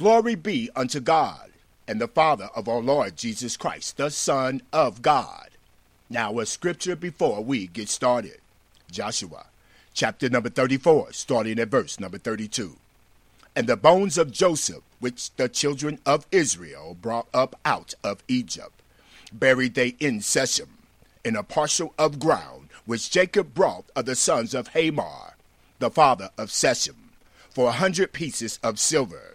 Glory be unto God and the Father of our Lord Jesus Christ, the Son of God. Now, a scripture before we get started Joshua chapter number 34, starting at verse number 32. And the bones of Joseph, which the children of Israel brought up out of Egypt, buried they in Shechem, in a parcel of ground which Jacob brought of the sons of Hamor, the father of Shechem, for a hundred pieces of silver,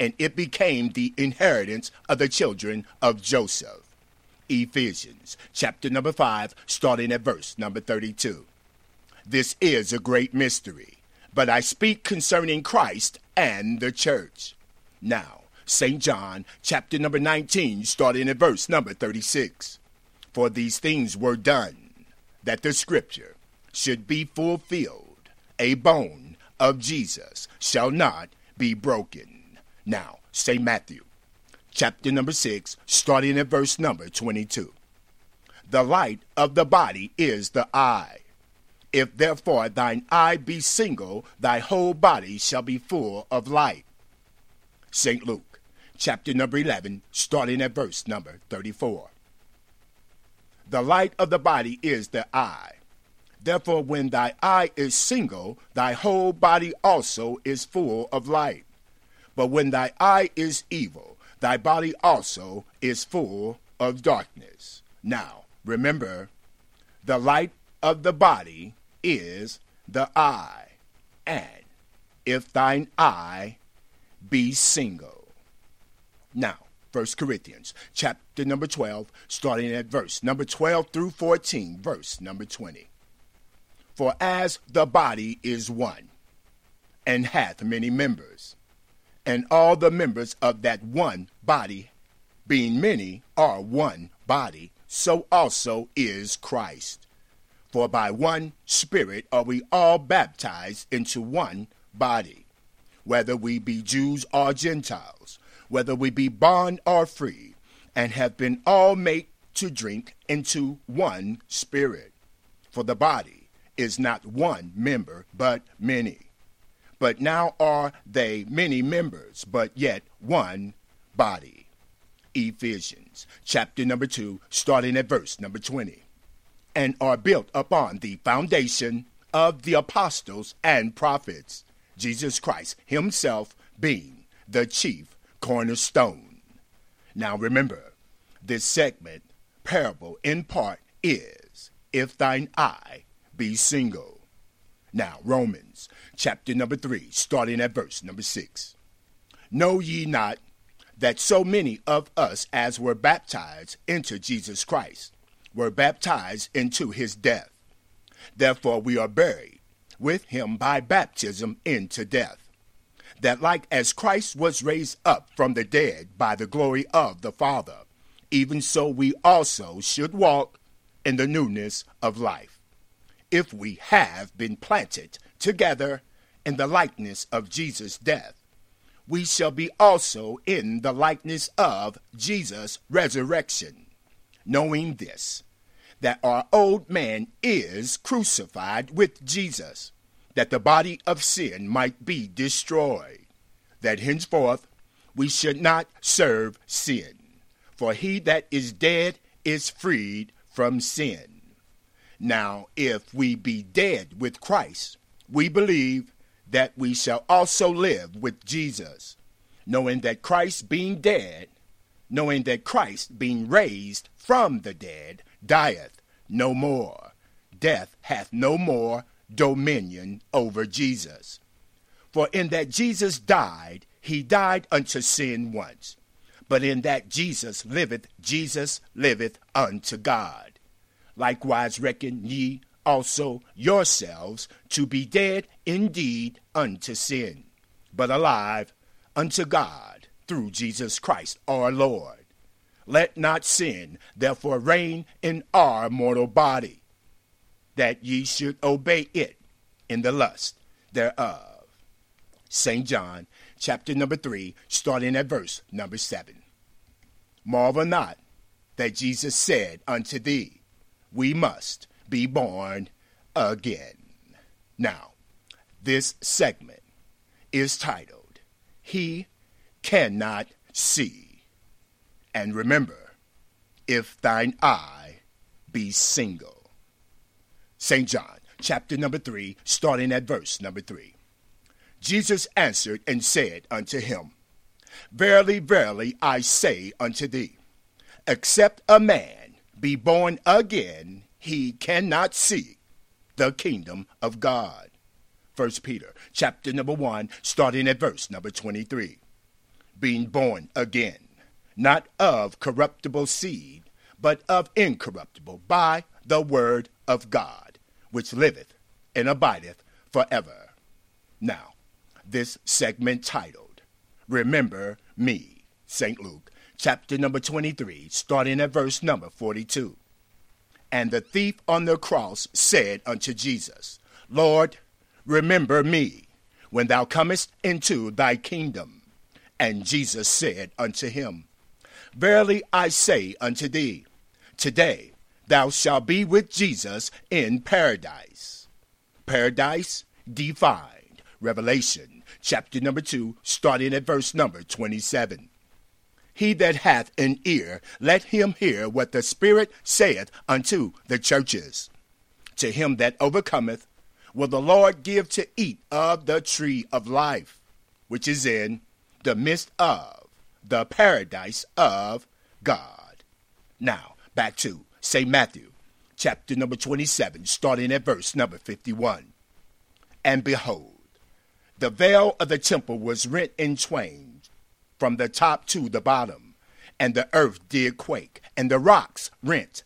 and it became the inheritance of the children of Joseph. Ephesians chapter number 5, starting at verse number 32. This is a great mystery, but I speak concerning Christ and the church. Now, St. John chapter number 19, starting at verse number 36. For these things were done, that the scripture should be fulfilled. A bone of Jesus shall not be broken. Now, St. Matthew chapter number 6, starting at verse number 22. The light of the body is the eye. If therefore thine eye be single, thy whole body shall be full of light. St. Luke, chapter number 11, starting at verse number 34. The light of the body is the eye. Therefore, when thy eye is single, thy whole body also is full of light. But when thy eye is evil, thy body also is full of darkness. Now, remember, the light of the body is the eye. And if thine eye be single. Now, 1 Corinthians chapter number 12, starting at verse number 12 through 14, verse number 20. For as the body is one, and hath many members, and all the members of that one body, being many, are one body, so also is Christ. For by one Spirit are we all baptized into one body, whether we be Jews or Gentiles, whether we be bond or free, and have been all made to drink into one Spirit. For the body is not one member, but many. But now are they many members, but yet one body. Ephesians chapter number 2, starting at verse number 20 and are built upon the foundation of the apostles and prophets, Jesus Christ Himself being the chief cornerstone. Now remember, this segment, parable in part, is if thine eye be single. Now, Romans chapter number 3, starting at verse number 6. Know ye not that so many of us as were baptized into Jesus Christ were baptized into his death. Therefore, we are buried with him by baptism into death, that like as Christ was raised up from the dead by the glory of the Father, even so we also should walk in the newness of life. If we have been planted together in the likeness of Jesus' death, we shall be also in the likeness of Jesus' resurrection, knowing this, that our old man is crucified with Jesus, that the body of sin might be destroyed, that henceforth we should not serve sin. For he that is dead is freed from sin. Now, if we be dead with Christ, we believe that we shall also live with Jesus, knowing that Christ being dead, knowing that Christ being raised from the dead, dieth no more. Death hath no more dominion over Jesus. For in that Jesus died, he died unto sin once. But in that Jesus liveth, Jesus liveth unto God. Likewise reckon ye also yourselves to be dead indeed unto sin, but alive unto God through Jesus Christ our Lord. Let not sin therefore reign in our mortal body, that ye should obey it in the lust thereof. St. John chapter number 3, starting at verse number 7. Marvel not that Jesus said unto thee, We must be born again. Now, this segment is titled, He cannot see. And remember, if thine eye be single. St. John, chapter number 3, starting at verse number 3. Jesus answered and said unto him, Verily, verily, I say unto thee, except a man be born again, he cannot see the kingdom of God. 1 Peter chapter number 1, starting at verse number 23. Being born again, not of corruptible seed, but of incorruptible, by the word of God, which liveth and abideth forever. Now, this segment titled, Remember Me, St. Luke, chapter number 23, starting at verse number 42. And the thief on the cross said unto Jesus, Lord, remember me when thou comest into thy kingdom. And Jesus said unto him, Verily I say unto thee, today thou shalt be with Jesus in paradise. Paradise defined. Revelation chapter number 2, starting at verse number 27. He that hath an ear, let him hear what the Spirit saith unto the churches. To him that overcometh, will the Lord give to eat of the tree of life, which is in the midst of the paradise of God. Now, back to St. Matthew, chapter number 27, starting at verse number 51. And behold, the veil of the temple was rent in twain from the top to the bottom, and the earth did quake, and the rocks rent,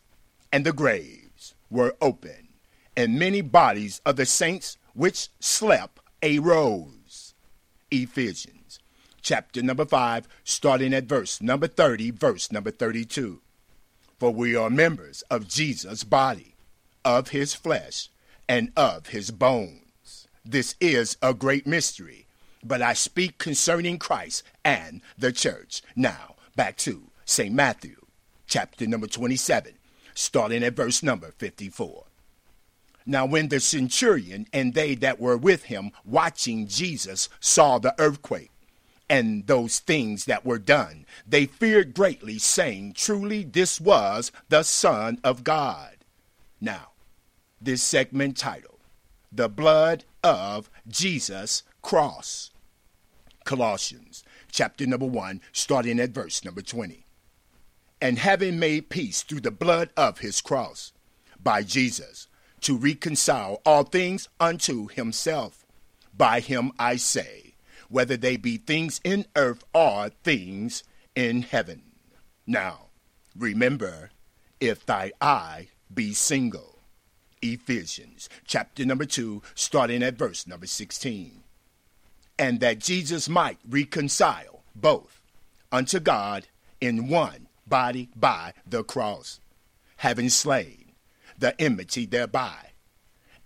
and the graves were open, and many bodies of the saints which slept arose. Ephesians chapter number 5, starting at verse number 30, verse number 32. For we are members of Jesus' body, of his flesh, and of his bones. This is a great mystery, but I speak concerning Christ and the church. Now, back to St. Matthew, chapter number 27, starting at verse number 54. Now, when the centurion and they that were with him watching Jesus saw the earthquake and those things that were done, they feared greatly, saying, Truly, this was the Son of God. Now, this segment title the blood of Jesus' cross. Colossians chapter number 1, starting at verse number 20. And having made peace through the blood of his cross, by Jesus, to reconcile all things unto himself. By him I say, whether they be things in earth or things in heaven. Now, remember, if thy eye be single, Ephesians chapter number 2, starting at verse number 16. And that Jesus might reconcile both unto God in one body by the cross, having slain the enmity thereby,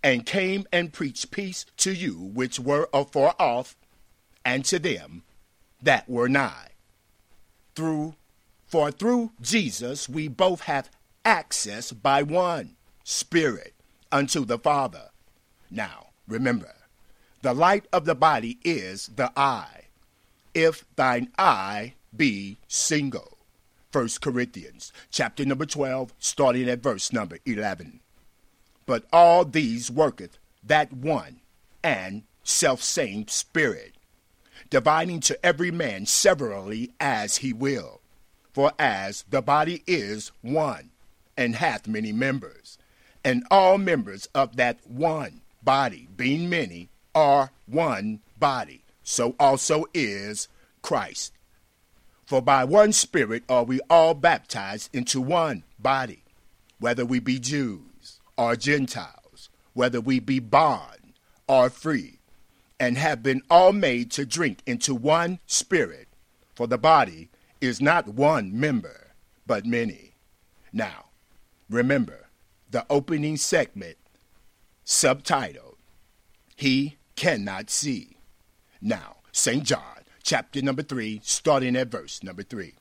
and came and preached peace to you which were afar off, and to them that were nigh. Through for through Jesus we both have access by one Spirit unto the Father. Now, remember, the light of the body is the eye. If thine eye be single. 1 Corinthians chapter number 12, starting at verse number 11. But all these worketh that one and self-same Spirit, dividing to every man severally as he will. For as the body is one, and hath many members, and all members of that one body, being many, are one body. So also is Christ. For by one Spirit are we all baptized into one body, whether we be Jews or Gentiles, whether we be bond or free, and have been all made to drink into one Spirit. For the body is not one member, but many. Now, remember, the opening segment, subtitled, He Cannot See. Now, St. John, chapter number 3, starting at verse number 3.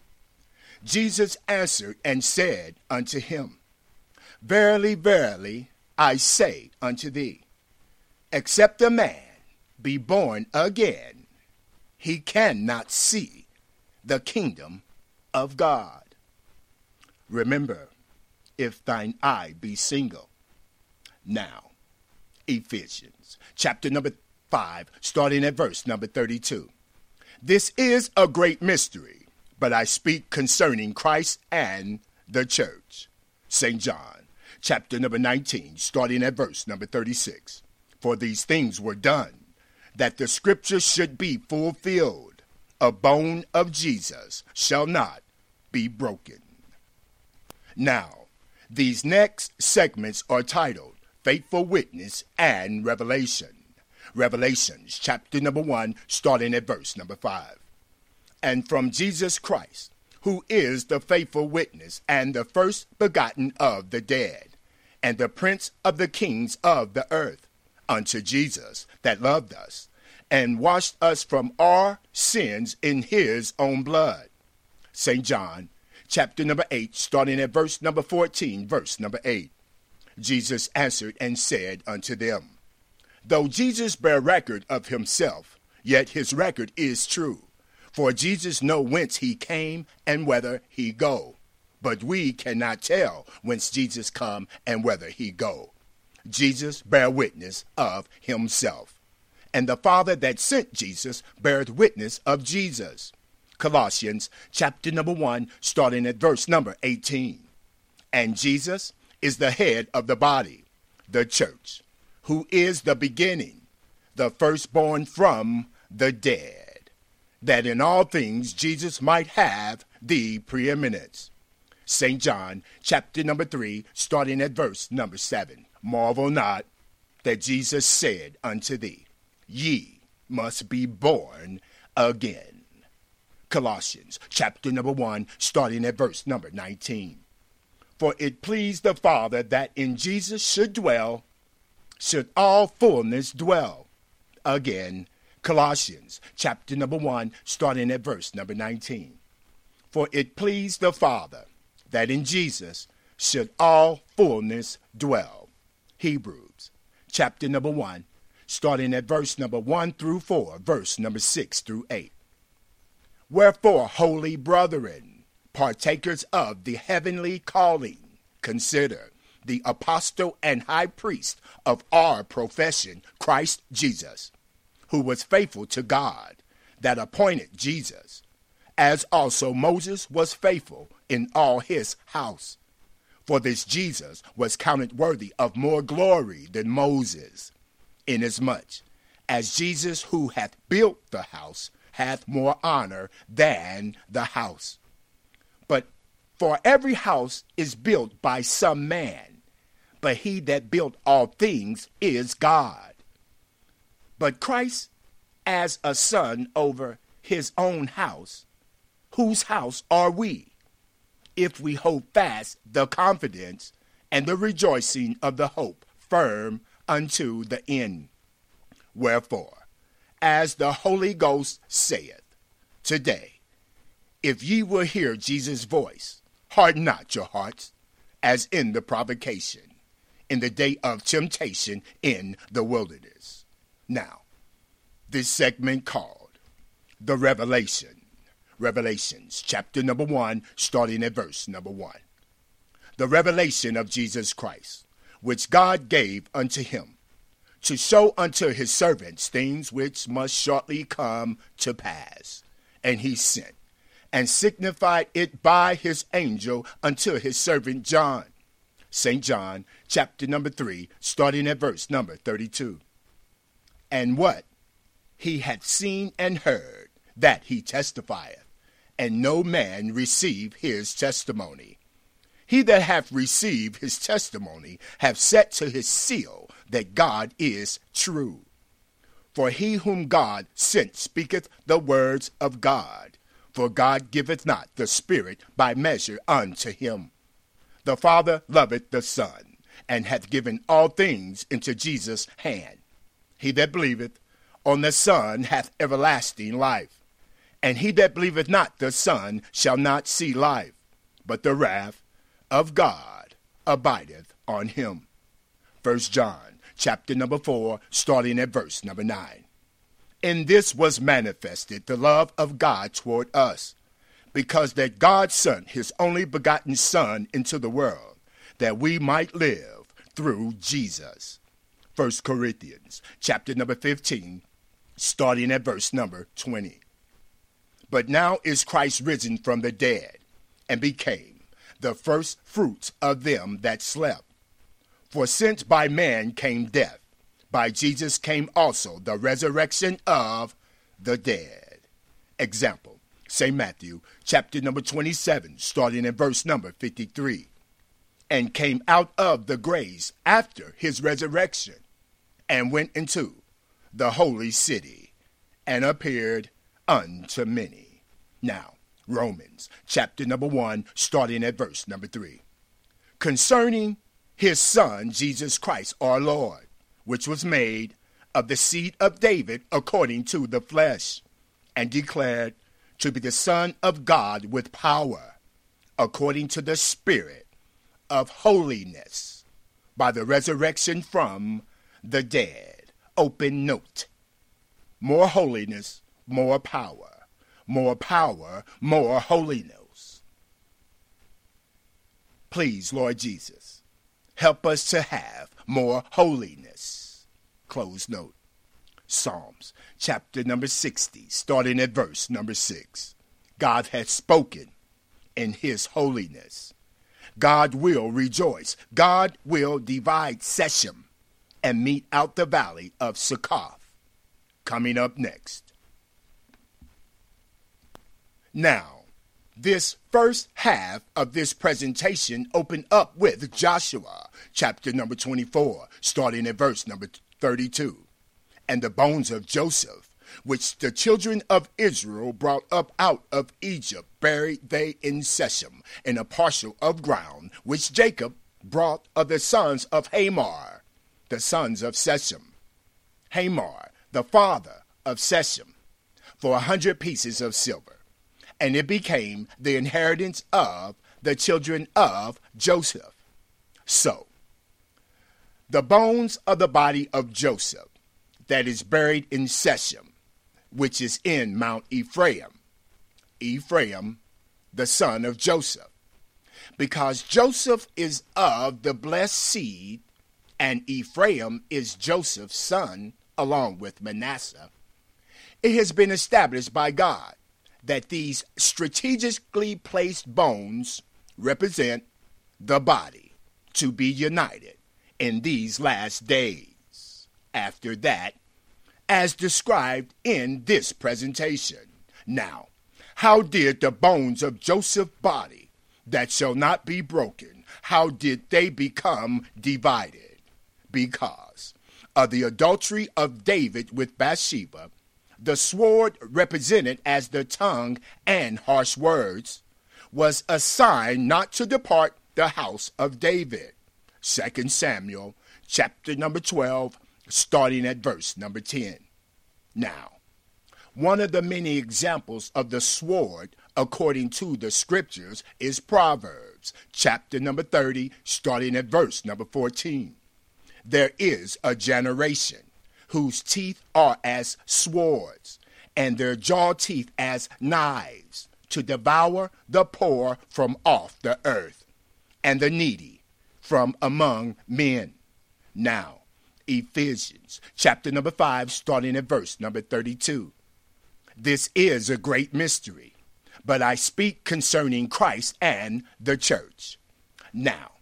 Jesus answered and said unto him, Verily, verily, I say unto thee, except a man be born again, he cannot see the kingdom of God. Remember, if thine eye be single. Now, Ephesians chapter number 5, starting at verse number 32. This is a great mystery, but I speak concerning Christ and the church. St. John chapter number 19, starting at verse number 36. For these things were done, that the scripture should be fulfilled. A bone of Jesus shall not be broken. Now, these next segments are titled Faithful Witness and Revelation. Revelations chapter number 1, starting at verse number 5. And from Jesus Christ, who is the faithful witness and the first begotten of the dead, and the prince of the kings of the earth, unto Jesus that loved us, and washed us from our sins in his own blood. St. John chapter number 8, starting at verse number 14, verse number 8. Jesus answered and said unto them, Though Jesus bear record of himself, yet his record is true. For Jesus know whence he came and whither he go. But we cannot tell whence Jesus come and whither he go. Jesus bear witness of himself. And the Father that sent Jesus beareth witness of Jesus. Colossians chapter number 1, starting at verse number 18. And Jesus is the head of the body, the church, who is the beginning, the firstborn from the dead, that in all things Jesus might have the preeminence. St. John chapter number 3, starting at verse number 7. Marvel not that Jesus said unto thee, Ye must be born again. Colossians chapter number 1, starting at verse number 19. For it pleased the Father that in Jesus should dwell, should all fullness dwell. Again, Colossians chapter number 1, starting at verse number 19. For it pleased the Father that in Jesus should all fullness dwell. Hebrews chapter number 1, starting at verse number 1 through 4, verse number 6 through 8. Wherefore, holy brethren, partakers of the heavenly calling, consider the apostle and high priest of our profession, Christ Jesus, who was faithful to God that appointed Jesus, as also Moses was faithful in all his house. For this Jesus was counted worthy of more glory than Moses, inasmuch as Jesus, who hath built the house, hath more honor than the house. But for every house is built by some man, but he that built all things is God. But Christ as a son over his own house, whose house are we? If we hold fast the confidence and the rejoicing of the hope firm unto the end. Wherefore, as the Holy Ghost saith, Today, if ye will hear Jesus' voice, harden not your hearts, as in the provocation, in the day of temptation in the wilderness. Now, this segment called The Revelation, Revelations, chapter number 1, starting at verse number 1. The revelation of Jesus Christ, which God gave unto him to show unto his servants things which must shortly come to pass. And he sent and signified it by his angel unto his servant John. St. John, chapter number 3, starting at verse number 32. And what he hath seen and heard, that he testifieth, and no man receive his testimony. He that hath received his testimony hath set to his seal that God is true. For he whom God sent speaketh the words of God. For God giveth not the Spirit by measure unto him. The Father loveth the Son, and hath given all things into Jesus' hand. He that believeth on the Son hath everlasting life. And he that believeth not the Son shall not see life, but the wrath of God abideth on him. First John chapter number 4, starting at verse number 9. In this was manifested the love of God toward us, because that God sent his only begotten Son into the world, that we might live through Jesus. 1 Corinthians chapter number 15, starting at verse number 20. But now is Christ risen from the dead, and became the first fruits of them that slept. For since by man came death, by Jesus came also the resurrection of the dead. Example, St. Matthew chapter number 27, starting in verse number 53. And came out of the graves after his resurrection, and went into the holy city, and appeared unto many. Now, Romans chapter number 1, starting at verse number 3. Concerning his Son, Jesus Christ our Lord, which was made of the seed of David according to the flesh, and declared to be the Son of God with power, according to the Spirit of holiness, by the resurrection from the dead. Open note. More holiness, more power. More power, more holiness. Please, Lord Jesus, help us to have more holiness. Close note. Psalms chapter number 60, starting at verse number 6. God has spoken in his holiness. God will rejoice. God will divide Shechem and mete out the valley of Succoth. Coming up next. Now, this first half of this presentation opened up with Joshua, chapter number 24, starting at verse number 32. And the bones of Joseph, which the children of Israel brought up out of Egypt, buried they in Shechem, in a parcel of ground which Jacob brought of the sons of Hamor, the sons of Shechem. Hamor, the father of Shechem, for a hundred pieces of silver and it became the inheritance of the children of Joseph. So, the bones of the body of Joseph that is buried in Shechem, which is in Mount Ephraim, Ephraim, the son of Joseph, because Joseph is of the blessed seed, and Ephraim is Joseph's son, along with Manasseh. It has been established by God that these strategically placed bones represent the body to be united in these last days. After that, as described in this presentation. Now, how did the bones of Joseph's body that shall not be broken, how did they become divided? Because of the adultery of David with Bathsheba the sword represented as the tongue and harsh words, was a sign not to depart the house of David. 2 Samuel chapter number 12, starting at verse number 10. Now, one of the many examples of the sword according to the scriptures is Proverbs chapter number 30, starting at verse number 14. There is a generation whose teeth are as swords, and their jaw teeth as knives, to devour the poor from off the earth, and the needy from among men. Now, Ephesians chapter number 5, starting at verse number 32. This is a great mystery, but I speak concerning Christ and the church. Now,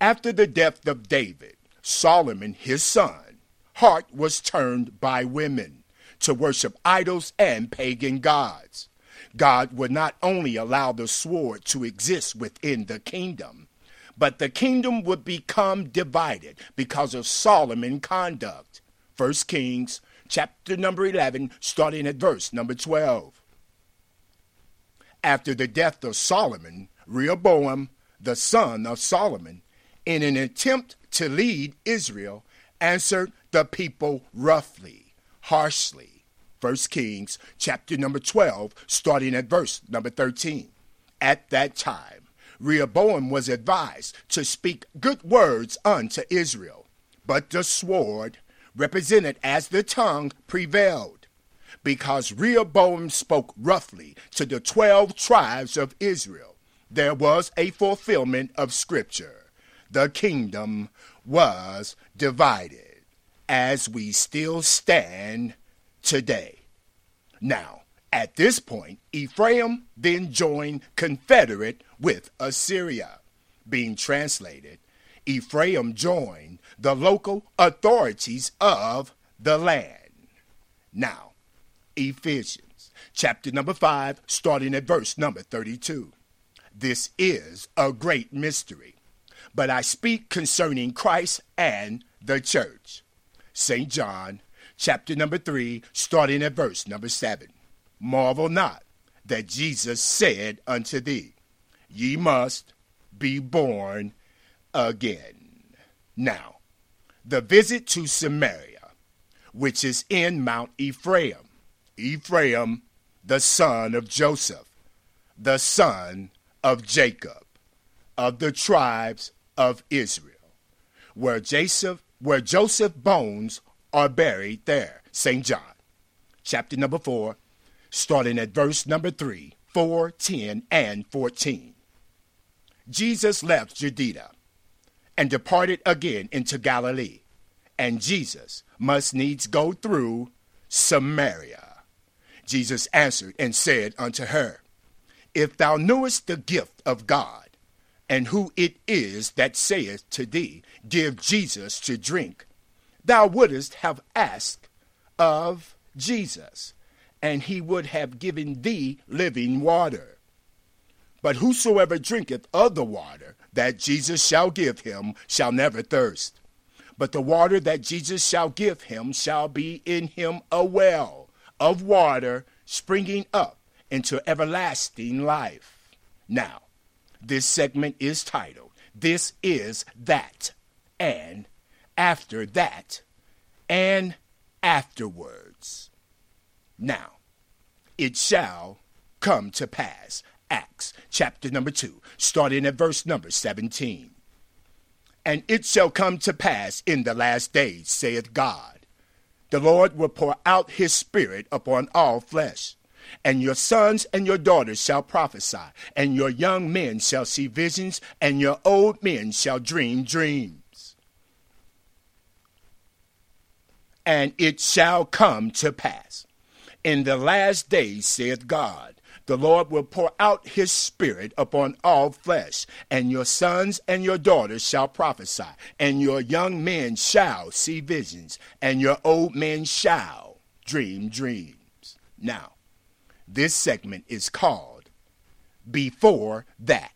after the death of David, Solomon, his son, heart was turned by women to worship idols and pagan gods. God would not only allow the sword to exist within the kingdom, but the kingdom would become divided because of Solomon's conduct. 1 Kings chapter number 11, starting at verse number 12. After the death of Solomon, Rehoboam, the son of Solomon, in an attempt to lead Israel, answered the people roughly, harshly. 1 Kings chapter number 12, starting at verse number 13. At that time, Rehoboam was advised to speak good words unto Israel, but the sword, represented as the tongue, prevailed. because Rehoboam spoke roughly to the twelve tribes of Israel, there was a fulfillment of Scripture. The kingdom was divided, as we still stand today. Now, at this point, Ephraim then joined confederate with Assyria. Being translated, Ephraim joined the local authorities of the land. Now, Ephesians chapter number 5, starting at verse number 32. This is a great mystery, but I speak concerning Christ and the church. St. John chapter number 3, starting at verse number 7. Marvel not that Jesus said unto thee, Ye must be born again. Now, the visit to Samaria which is in Mount Ephraim. Ephraim, the son of Joseph, the son of Jacob, of the tribes of Israel, where Joseph, where Joseph bones are buried there. St. John, chapter number 4, starting at verse number 3, 4, 10, and 14. Jesus left Judea and departed again into Galilee and Jesus must needs go through Samaria. Jesus answered and said unto her, If thou knewest the gift of God, and who it is that saith to thee, Give Jesus to drink, thou wouldest have asked of Jesus, and he would have given thee living water. But whosoever drinketh of the water that Jesus shall give him shall never thirst. But the water that Jesus shall give him shall be in him a well of water springing up into everlasting life. Now, this segment is titled, This is That, and After That, and Afterwards. Now, it shall come to pass. Acts chapter number 2, starting at verse number 17. And it shall come to pass in the last days, saith God, the Lord will pour out his Spirit upon all flesh. And your sons and your daughters shall prophesy, and your young men shall see visions, and your old men shall dream dreams. And it shall come to pass in the last days, saith God, the Lord will pour out his Spirit upon all flesh, and your sons and your daughters shall prophesy, and your young men shall see visions, and your old men shall dream dreams. Now, this segment is called Before That.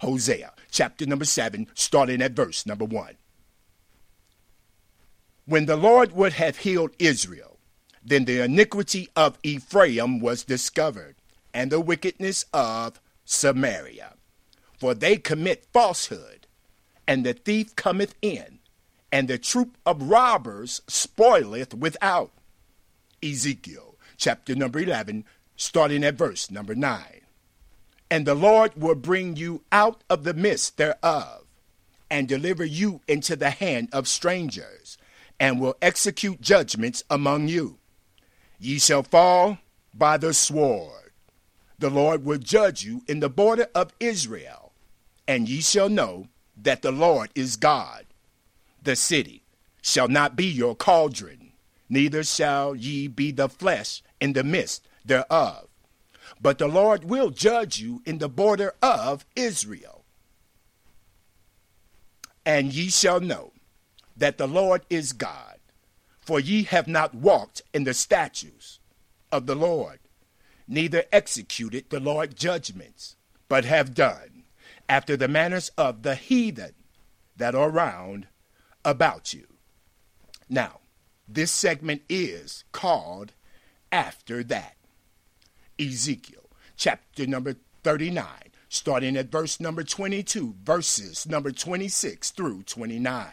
Hosea chapter number 7, starting at verse number 1. When the Lord would have healed Israel, then the iniquity of Ephraim was discovered and the wickedness of Samaria. For they commit falsehood, and the thief cometh in, and the troop of robbers spoileth without. Ezekiel chapter number 11, starting at verse number 9. And the Lord will bring you out of the midst thereof, and deliver you into the hand of strangers, and will execute judgments among you. Ye shall fall by the sword the Lord will judge you in the border of Israel, and ye shall know that the Lord is God. The city shall not be your cauldron, neither shall ye be the flesh in the midst thereof. But the Lord will judge you in the border of Israel. And ye shall know that the Lord is God, for ye have not walked in the statutes of the Lord, neither executed the Lord's judgments, but have done after the manners of the heathen that are round about you. Now, this segment is called After That. Ezekiel chapter number 39, starting at verse number 22, verses number 26 through 29.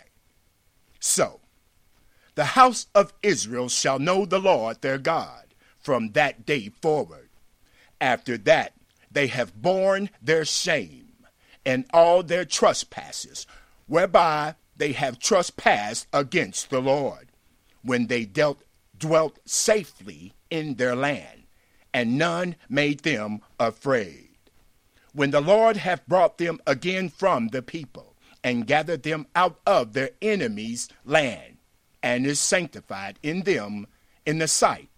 So, the house of Israel shall know the Lord their God from that day forward. After that, they have borne their shame and all their trespasses, whereby they have trespassed against the Lord, when they dealt, dwelt safely in their land, and none made them afraid. When the Lord hath brought them again from the people, and gathered them out of their enemies' land, and is sanctified in them in the sight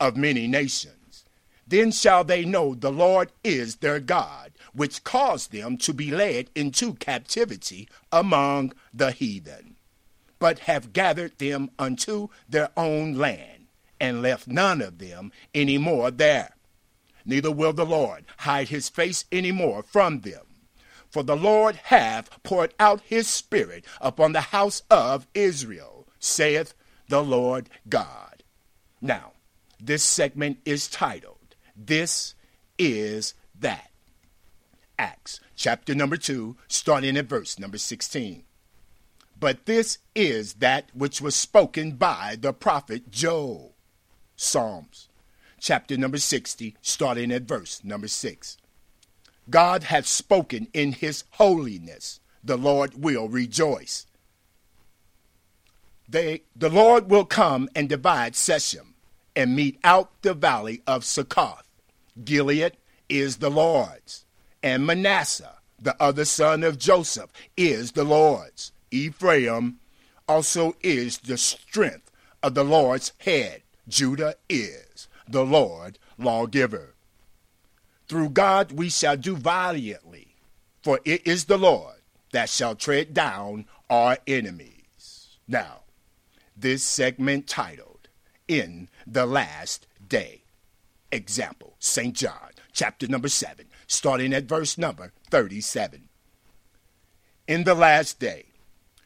of many nations, then shall they know the Lord is their God, which caused them to be led into captivity among the heathen, but have gathered them unto their own land, and left none of them any more there. Neither will the Lord hide his face any more from them. For the Lord hath poured out his Spirit upon the house of Israel, saith the Lord God. Now, this segment is titled, This is That. Acts chapter number 2, starting at verse number 16. But this is that which was spoken by the prophet Joel. Psalms chapter number 60, starting at verse number 6. God hath spoken in his holiness. The Lord will rejoice. They, the Lord will come and divide Shechem and mete out the valley of Succoth. Gilead is the Lord's, and Manasseh, the other son of Joseph, is the Lord's. Ephraim also is the strength of the Lord's head. Judah is the Lord lawgiver. Through God we shall do valiantly, for it is the Lord that shall tread down our enemies. Now, this segment titled, In the Last Day. Example, St. John, chapter number 7, starting at verse number 37. In the last day,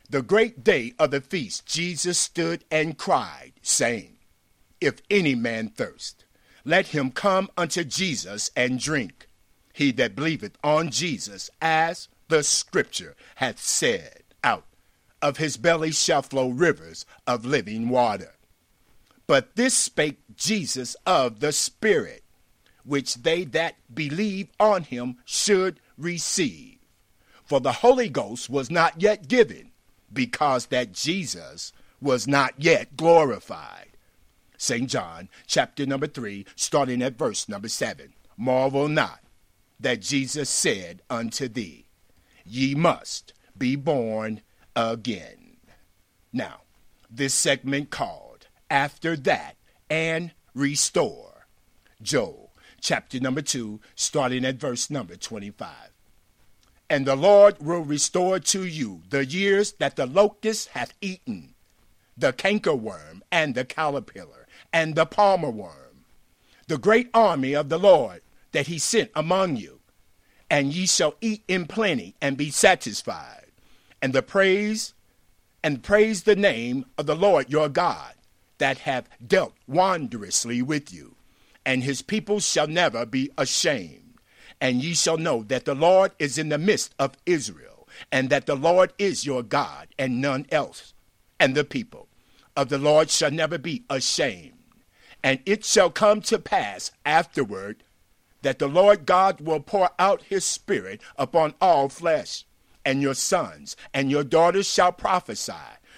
the great day of the feast, Jesus stood and cried, saying, If any man thirst, let him come unto Jesus and drink. He that believeth on Jesus, as the scripture hath said, out of his belly shall flow rivers of living water. But this spake Jesus of the Spirit, which they that believe on him should receive. For the Holy Ghost was not yet given, because that Jesus was not yet glorified. St. John, chapter number 3, starting at verse number 7. Marvel not that Jesus said unto thee, Ye must be born again. Now, this segment called After That and Restore. Joel, chapter number 2, starting at verse number 25. And the Lord will restore to you the years that the locust hath eaten, the cankerworm, and the caterpillar, and the palmer worm, the great army of the Lord that he sent among you. And ye shall eat in plenty and be satisfied, and the praise and praise the name of the Lord your God that hath dealt wondrously with you. And his people shall never be ashamed and ye shall know that the Lord is in the midst of Israel, and that the Lord is your God, and none else. And the people of the Lord shall never be ashamed. And it shall come to pass afterward that the Lord God will pour out his Spirit upon all flesh, and your sons and your daughters shall prophesy,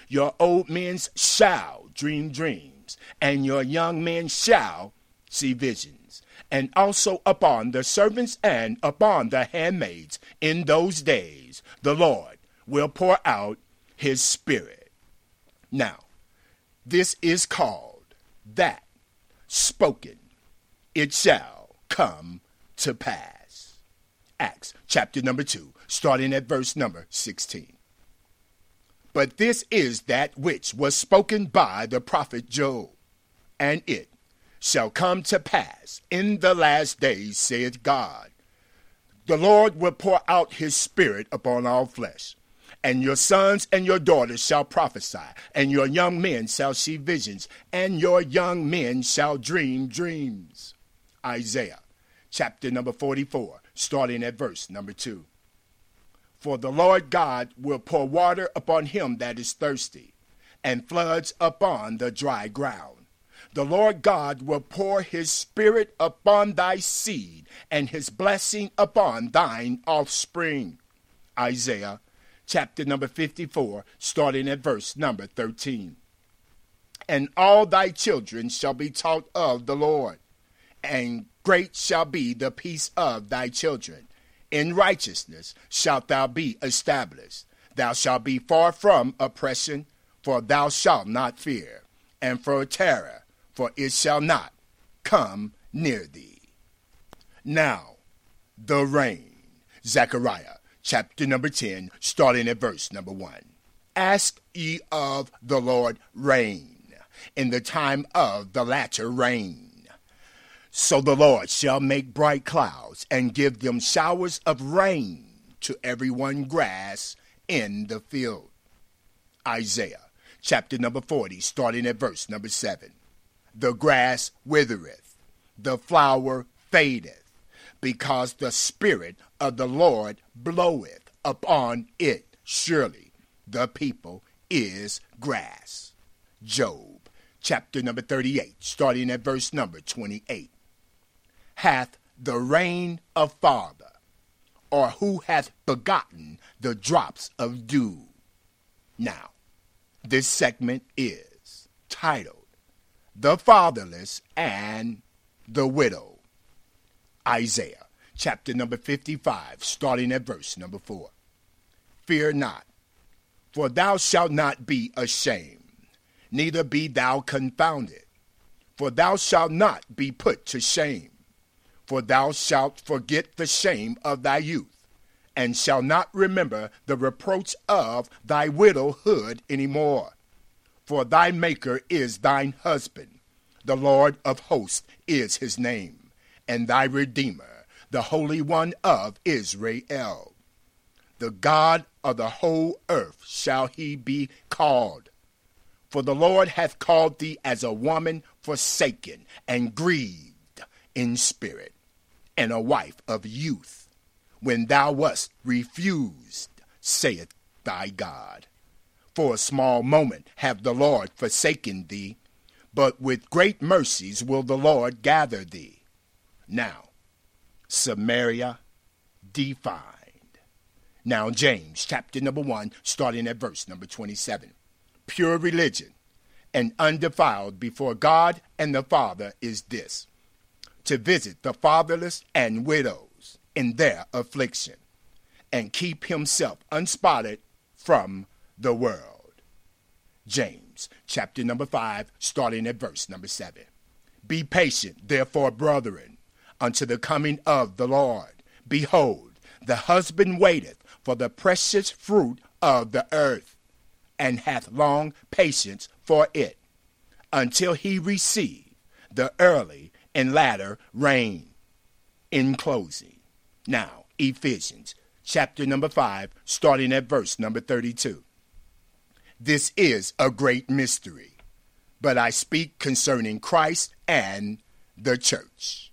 your old men shall dream dreams, and your young men shall see visions and also upon the servants and upon the handmaids in those days the Lord will pour out his Spirit. Now, this is called that spoken, it shall come to pass. Acts chapter number 2, starting at verse number 16. But this is that which was spoken by the prophet Joel, and it shall come to pass in the last days, saith God. The Lord will pour out his Spirit upon all flesh. And your sons and your daughters shall prophesy, and your young men shall see visions, and your young men shall dream dreams. Isaiah chapter number 44, starting at verse number 2. For the Lord God will pour water upon him that is thirsty, and floods upon the dry ground the Lord God will pour his spirit upon thy seed and his blessing upon thine offspring. Isaiah chapter number 54, starting at verse number 13. And all thy children shall be taught of the Lord, and great shall be the peace of thy children. In righteousness shalt thou be established. Thou shalt be far from oppression, for thou shalt not fear, and for terror, for it shall not come near thee. Now, the rain. Zechariah chapter number 10, starting at verse number 1. Ask ye of the Lord rain in the time of the latter rain. So the Lord shall make bright clouds and give them showers of rain to every one grass in the field. Isaiah chapter number 40, starting at verse number 7. The grass withereth, the flower fadeth, because the Spirit of the Lord bloweth upon it. Surely the people is grass. Job chapter number 38, starting at verse number 28. Hath the rain of father, or who hath begotten the drops of dew? Now, this segment is titled The Fatherless and the Widow. Isaiah chapter number 55, starting at verse number 4. Fear not, for thou shalt not be ashamed, neither be thou confounded, for thou shalt not be put to shame, for thou shalt forget the shame of thy youth, and shalt not remember the reproach of thy widowhood any more. For thy Maker is thine husband, the Lord of hosts is his name, and thy Redeemer, the Holy One of Israel. The God of the whole earth shall he be called. For the Lord hath called thee as a woman forsaken and grieved in spirit, and a wife of youth, when thou wast refused, saith thy God. For a small moment have the Lord forsaken thee, but with great mercies will the Lord gather thee. Now, Samaria defined. Now, James chapter number 1, starting at verse number 27. Pure religion and undefiled before God and the Father is this to visit the fatherless and widows in their affliction, and keep himself unspotted from the world. James chapter number 5, starting at verse number 7. Be patient, therefore, brethren, unto the coming of the Lord. Behold, the husband waiteth for the precious fruit of the earth, and hath long patience for it, until he receive the early and latter rain. In closing, now, Ephesians chapter number 5, starting at verse number 32. This is a great mystery, but I speak concerning Christ and the church.